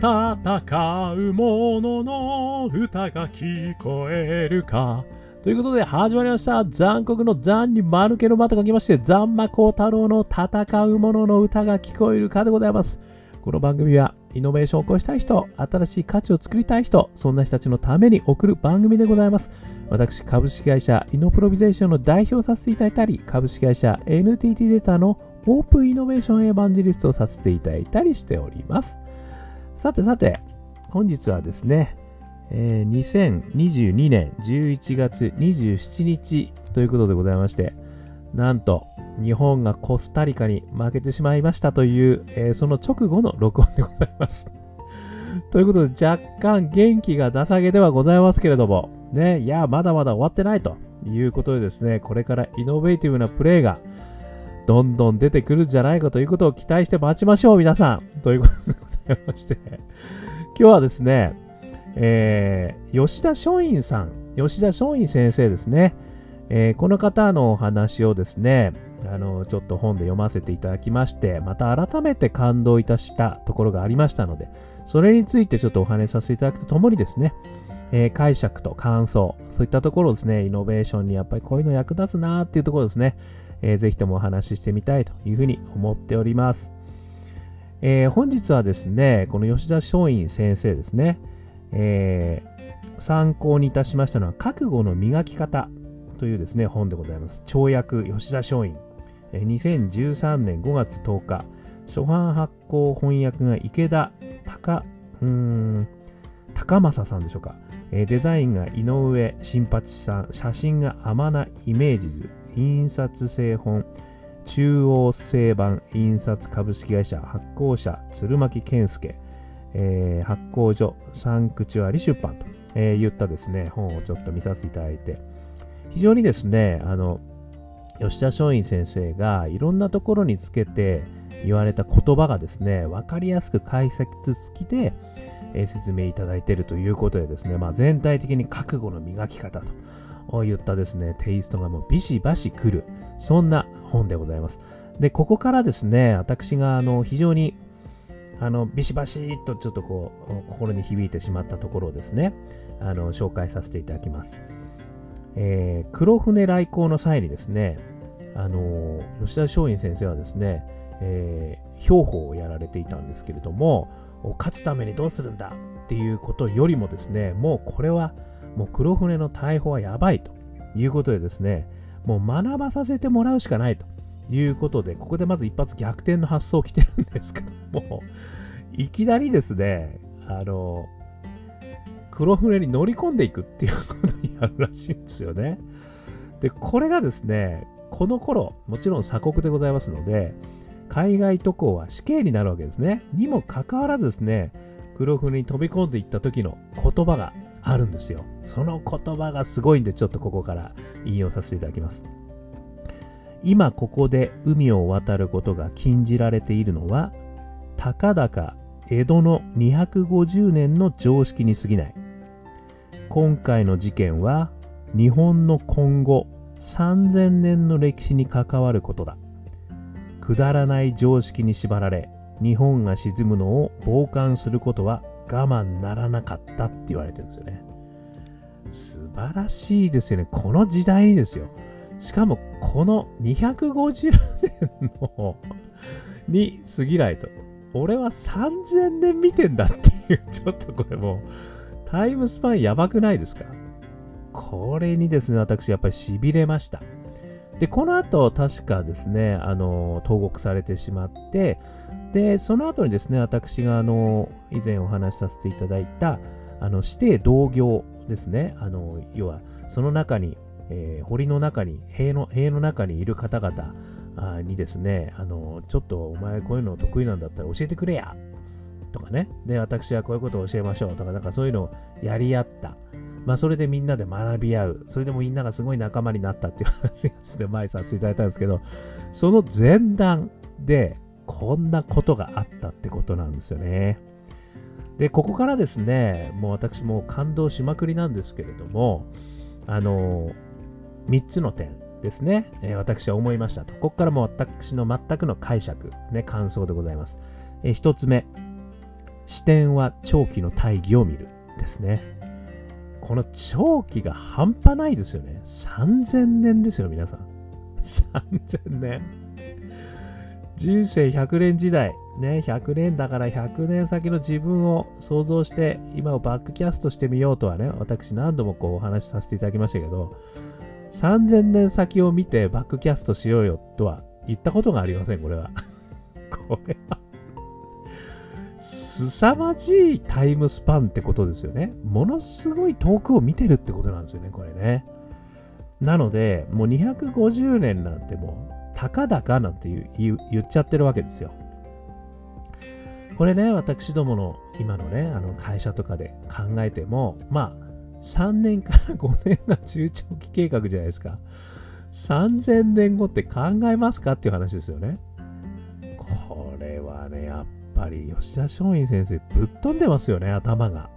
戦う者のの歌が聞こえるか。ということで始まりました。残酷の残に丸けの間と書きまして、残魔高太郎の戦う者の歌が聞こえるかでございます。この番組はイノベーションを起こしたい人、新しい価値を作りたい人、そんな人たちのために送る番組でございます。私、株式会社イノプロビゼーションの代表をさせていただいたり、株式会社 NTT データのオープンイノベーションエヴァンジリストをさせていただいたりしております。さてさて、本日はですね、えー、2022年11月27日ということでございまして、なんと日本がコスタリカに負けてしまいましたという、えー、その直後の録音でございます。ということで若干元気がダサげではございますけれども、ね、いや、まだまだ終わってないということでですね、これからイノベーティブなプレイがどんどん出てくるんじゃないかということを期待して待ちましょう、皆さん。ということでざいまして、今日はですね、えー、吉田松陰さん、吉田松陰先生ですね、えー、この方のお話をですね、あの、ちょっと本で読ませていただきまして、また改めて感動いたしたところがありましたので、それについてちょっとお話しさせていただくとともにですね、えー、解釈と感想、そういったところですね、イノベーションにやっぱりこういうの役立つなーっていうところですね、えー、ぜひともお話ししてみたいというふうに思っております。えー、本日はですね、この吉田松陰先生ですね、えー、参考にいたしましたのは、覚悟の磨き方というですね、本でございます。跳躍吉田松陰。えー、2013年5月10日、初版発行翻訳が池田高、うん、高政さんでしょうか。えー、デザインが井上新八さん、写真が天名イメージズ、印刷製本、中央製版印刷株式会社発行者鶴巻健介、えー、発行所サンクチュアリ出版と、えー、言ったですね、本をちょっと見させていただいて、非常にですね、あの、吉田松陰先生がいろんなところにつけて言われた言葉がですね、わかりやすく解説付きで、えー、説明いただいているということでですね、まあ、全体的に覚悟の磨き方と言ったですね、テイストがもうビシバシくる、そんな本でございます。で、ここからですね、私があの非常にあのビシバシッとちょっとこう心に響いてしまったところをですね、あの紹介させていただきます。えー、黒船来航の際にですね、あの吉田松陰先生はですね、えー、兵法をやられていたんですけれども、勝つためにどうするんだ？っていうことよりもですね、もうこれはもう黒船の大砲はやばいということでですね、もう学ばさせてもらうしかないということで、ここでまず一発逆転の発想を来てるんですけども、いきなりですね、あの、黒船に乗り込んでいくっていうことになるらしいんですよね。で、これがですね、この頃、もちろん鎖国でございますので、海外渡航は死刑になるわけですね。にもかかわらずですね、黒船に飛び込んでいった時の言葉があるんですよ。その言葉がすごいんで、ちょっとここから引用させていただきます。今ここで海を渡ることが禁じられているのは、たかだか江戸の250年の常識に過ぎない。今回の事件は日本の今後3000年の歴史に関わることだ。くだらない常識に縛られ、日本が沈むのを傍観することは我慢ならなかったって言われてるんですよね。素晴らしいですよね。この時代にですよ。しかも、この250年のに過ぎないと。俺は3000年見てんだっていう、ちょっとこれもう、タイムスパンやばくないですか？これにですね、私やっぱり痺れました。で、この後、確かですね、あの、投獄されてしまって、で、その後にですね、私が、あの、以前お話しさせていただいた、あの、指定同業ですね、あの、要は、その中に、えー、堀の中に、塀の、塀の中にいる方々にですね、あの、ちょっとお前こういうの得意なんだったら教えてくれやとかね。で、私はこういうことを教えましょうとか、なんかそういうのをやり合った。まあ、それでみんなで学び合う。それでもみんながすごい仲間になったっていう話がですね、前させていただいたんですけど、その前段で、こんなことがあったってことなんですよね。で、ここからですね、もう私も感動しまくりなんですけれども、あの、3つの点ですね、えー、私は思いましたと。ここからも私の全くの解釈、ね、感想でございます。えー、1つ目、視点は長期の大義を見るですね。この長期が半端ないですよね。3000年ですよ、皆さん。3000年。人生100年時代。ね、100年だから100年先の自分を想像して今をバックキャストしてみようとはね、私何度もこうお話しさせていただきましたけど、3000年先を見てバックキャストしようよとは言ったことがありません、これは。これは凄まじいタイムスパンってことですよね。ものすごい遠くを見てるってことなんですよね、これね。なので、もう250年なんてもう、たかだかなんて言っちゃってるわけですよ。これね、私どもの今のね、あの会社とかで考えても、まあ、3年から5年が中長期計画じゃないですか。3000年後って考えますかっていう話ですよね。これはね、やっぱり吉田松陰先生ぶっ飛んでますよね、頭が。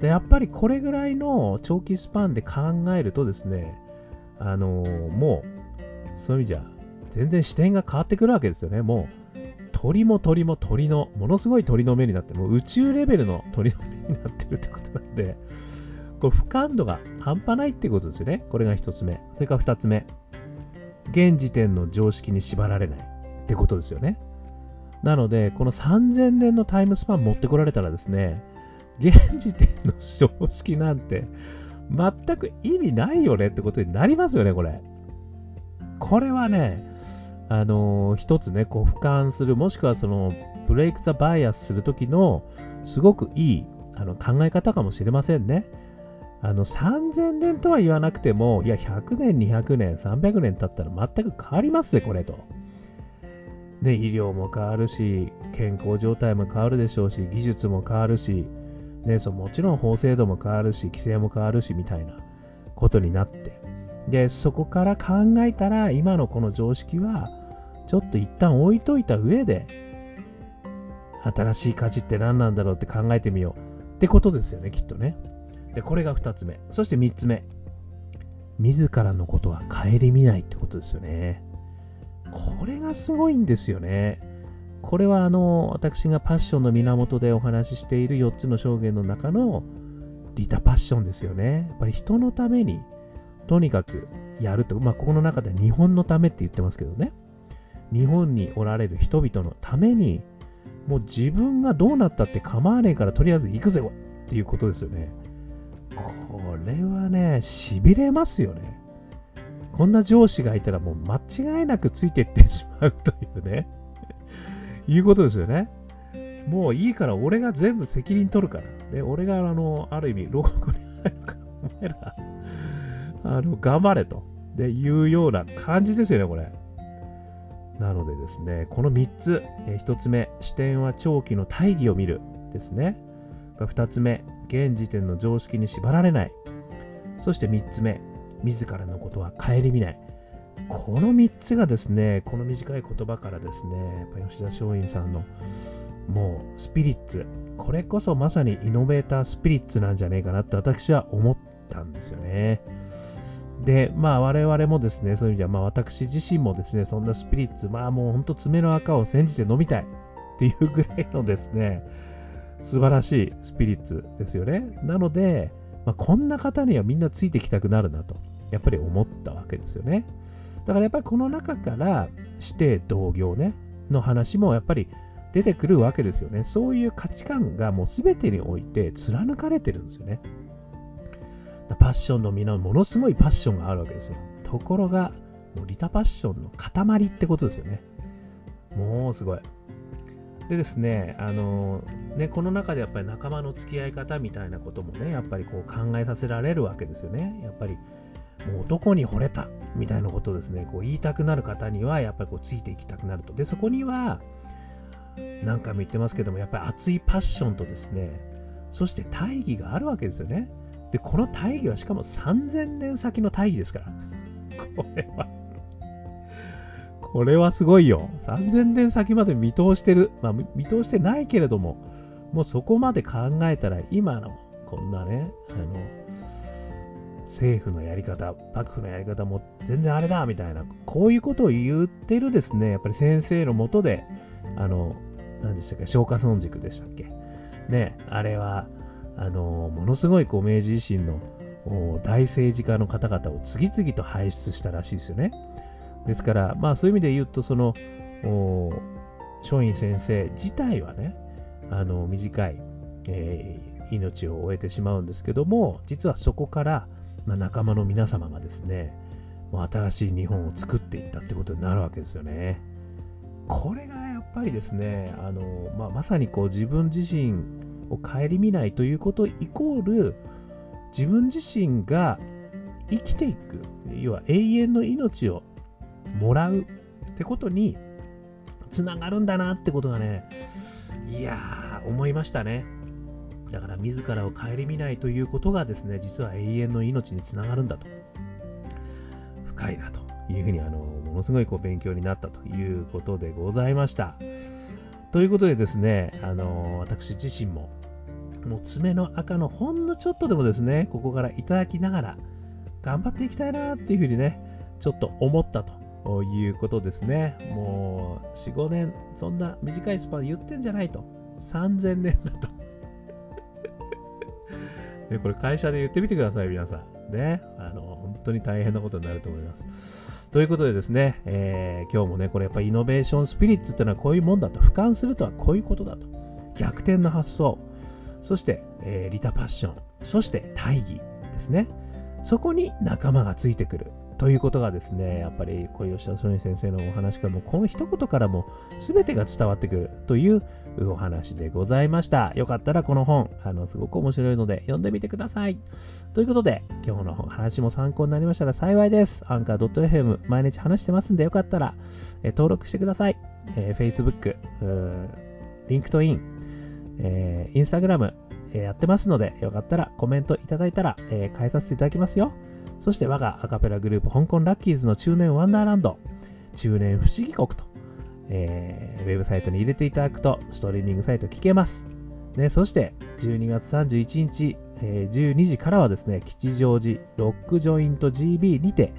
で、やっぱりこれぐらいの長期スパンで考えるとですね、あのー、もう、そういう意味じゃ、全然視点が変わってくるわけですよね。もう、鳥も鳥も鳥の、ものすごい鳥の目になって、もう宇宙レベルの鳥の目になってるってことなんで、これ、俯瞰度が半端ないってことですよね。これが一つ目。それから二つ目。現時点の常識に縛られないってことですよね。なので、この3000年のタイムスパン持ってこられたらですね、現時点の常識なんて全く意味ないよねってことになりますよね、これ。これはね、あのー、一つね、こう俯瞰する、もしくはそのブレイク・ザ・バイアスするときのすごくいいあの考え方かもしれませんね。あの3000年とは言わなくても、いや、100年、200年、300年経ったら全く変わりますね、これと。ね、医療も変わるし、健康状態も変わるでしょうし、技術も変わるし、ね、そもちろん法制度も変わるし、規制も変わるし、みたいなことになって。で、そこから考えたら、今のこの常識は、ちょっと一旦置いといた上で、新しい価値って何なんだろうって考えてみよう。ってことですよね、きっとね。で、これが2つ目。そして3つ目。自らのことは顧みないってことですよね。これがすごいんですよね。これはあの、私がパッションの源でお話ししている4つの証言の中のリタパッションですよね。やっぱり人のためにとにかくやると。まあ、ここの中で日本のためって言ってますけどね。日本におられる人々のために、もう自分がどうなったって構わねえからとりあえず行くぜっていうことですよね。これはね、痺れますよね。こんな上司がいたらもう間違いなくついていってしまうというね。いうことですよね。もういいから俺が全部責任取るから。で、俺があの、ある意味、牢獄に入るから、お前ら、あの、頑張れと。で、いうような感じですよね、これ。なのでですね、この3つ、え1つ目、視点は長期の大義を見るですね。2つ目、現時点の常識に縛られない。そして3つ目、自らのことは顧みない。この3つがですね、この短い言葉からですね、やっぱ吉田松陰さんのもうスピリッツ、これこそまさにイノベータースピリッツなんじゃねえかなって私は思ったんですよね。で、まあ我々もですね、そういう意味では、まあ私自身もですね、そんなスピリッツ、まあもうほんと爪の赤を煎じて飲みたいっていう ぐらいのですね、素晴らしいスピリッツですよね。なので、まあ、こんな方にはみんなついてきたくなるなと、やっぱり思ったわけですよね。だからやっぱりこの中から指定同業ね、の話もやっぱり出てくるわけですよね。そういう価値観がもう全てにおいて貫かれてるんですよね。パッションのみのものすごいパッションがあるわけですよ。ところが、もうリタパッションの塊ってことですよね。もうすごい。でですね、あのね、この中でやっぱり仲間の付き合い方みたいなこともね、やっぱりこう考えさせられるわけですよね。やっぱり、もう男に惚れたみたいなことをですね、こう言いたくなる方には、やっぱりこうついていきたくなると。で、そこには、何回も言ってますけども、やっぱり熱いパッションとですね、そして大義があるわけですよね。で、この大義はしかも3000年先の大義ですから。これはこれはすごいよ。3000年先まで見通してる。まあ、見通してないけれども、もうそこまで考えたら、今のこんなね、あの、政府のやり方、幕府のやり方も全然あれだみたいな、こういうことを言ってるですね、やっぱり先生のもとで、あの、何でしたっけ、消化村塾でしたっけ。ね、あれは、あのものすごいこう明治維新の大政治家の方々を次々と輩出したらしいですよね。ですから、まあそういう意味で言うと、その、松陰先生自体はね、あの短い、えー、命を終えてしまうんですけども、実はそこから、まあ、仲間の皆様がですね、新しい日本を作っていったってことになるわけですよね。これがやっぱりですね、あのまあ、まさにこう自分自身を顧みないということイコール、自分自身が生きていく、要は永遠の命をもらうってことにつながるんだなってことがね、いやー、思いましたね。だから自らを顧みないということがですね、実は永遠の命につながるんだと。深いなというふうに、あの、ものすごいこう勉強になったということでございました。ということでですね、あの、私自身も、もう爪の赤のほんのちょっとでもですね、ここからいただきながら、頑張っていきたいなっていうふうにね、ちょっと思ったということですね。もう、4、5年、そんな短いスパン言ってんじゃないと。3000年だと。これ会社で言ってみてください、皆さん。ね。あの、本当に大変なことになると思います。ということでですね、えー、今日もね、これやっぱイノベーションスピリッツっていうのはこういうもんだと。俯瞰するとはこういうことだと。逆転の発想。そして、えー、リタパッション。そして大義ですね。そこに仲間がついてくる。ということがですね、やっぱり小吉田松陰先生のお話からも、この一言からも全てが伝わってくるというお話でございました。よかったらこの本、あの、すごく面白いので読んでみてください。ということで、今日の話も参考になりましたら幸いです。アンカー .fm 毎日話してますんでよかったら、え登録してください。えー、Facebook、LinkedIn、えー、Instagram、えー、やってますので、よかったらコメントいただいたら、えー、変えさせていただきますよ。そして我がアカペラグループ香港ラッキーズの中年ワンダーランド、中年不思議国とえー、ウェブサイトに入れていただくと、ストリーミングサイト聞けます。ね、そして、12月31日、えー、12時からはですね、吉祥寺ロックジョイント GB にて、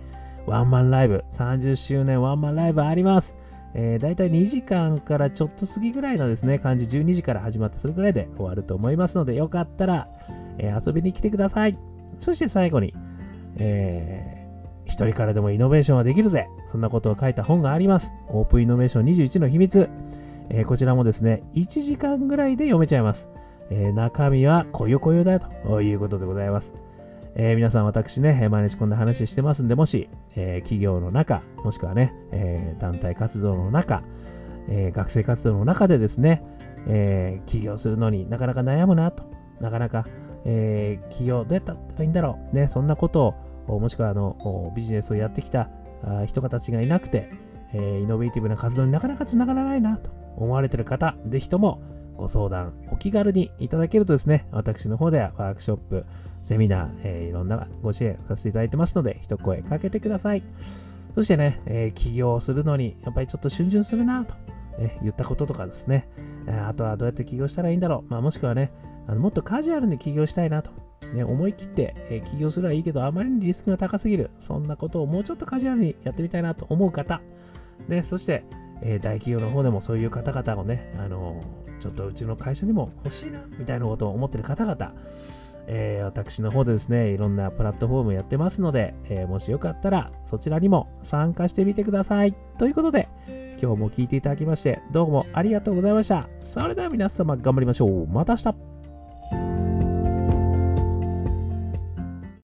ワンマンライブ、30周年ワンマンライブあります。えー、だいたい2時間からちょっと過ぎぐらいのですね、感じ、12時から始まってそれぐらいで終わると思いますので、よかったら、えー、遊びに来てください。そして最後に、えー一人からでもイノベーションはできるぜそんなことを書いた本があります。オープンイノベーション21の秘密。えー、こちらもですね、1時間ぐらいで読めちゃいます。えー、中身はこよこよだということでございます。えー、皆さん私ね、毎日こんな話してますんで、もし、え企業の中、もしくはね、え団体活動の中、え学生活動の中でですね、え起業するのになかなか悩むなと、なかなか、え起業どうやったらいいんだろう、ね、そんなことをもしくはあのビジネスをやってきた人たちがいなくて、えー、イノベーティブな活動になかなかつながらないなと思われている方、ぜひともご相談、お気軽にいただけるとですね、私の方ではワークショップ、セミナー、えー、いろんなご支援させていただいてますので、一声かけてください。そしてね、えー、起業するのに、やっぱりちょっと逡巡するなと、え言ったこととかですね、あとはどうやって起業したらいいんだろう、まあ、もしくはね、あのもっとカジュアルに起業したいなとね、思い切って、え、起業すればいいけど、あまりにリスクが高すぎる。そんなことをもうちょっとカジュアルにやってみたいなと思う方。で、そして、え、大企業の方でもそういう方々をね、あの、ちょっとうちの会社にも欲しいな、みたいなことを思ってる方々、えー、私の方でですね、いろんなプラットフォームやってますので、えもしよかったらそちらにも参加してみてください。ということで、今日も聞いていただきまして、どうもありがとうございました。それでは皆様頑張りましょう。また明日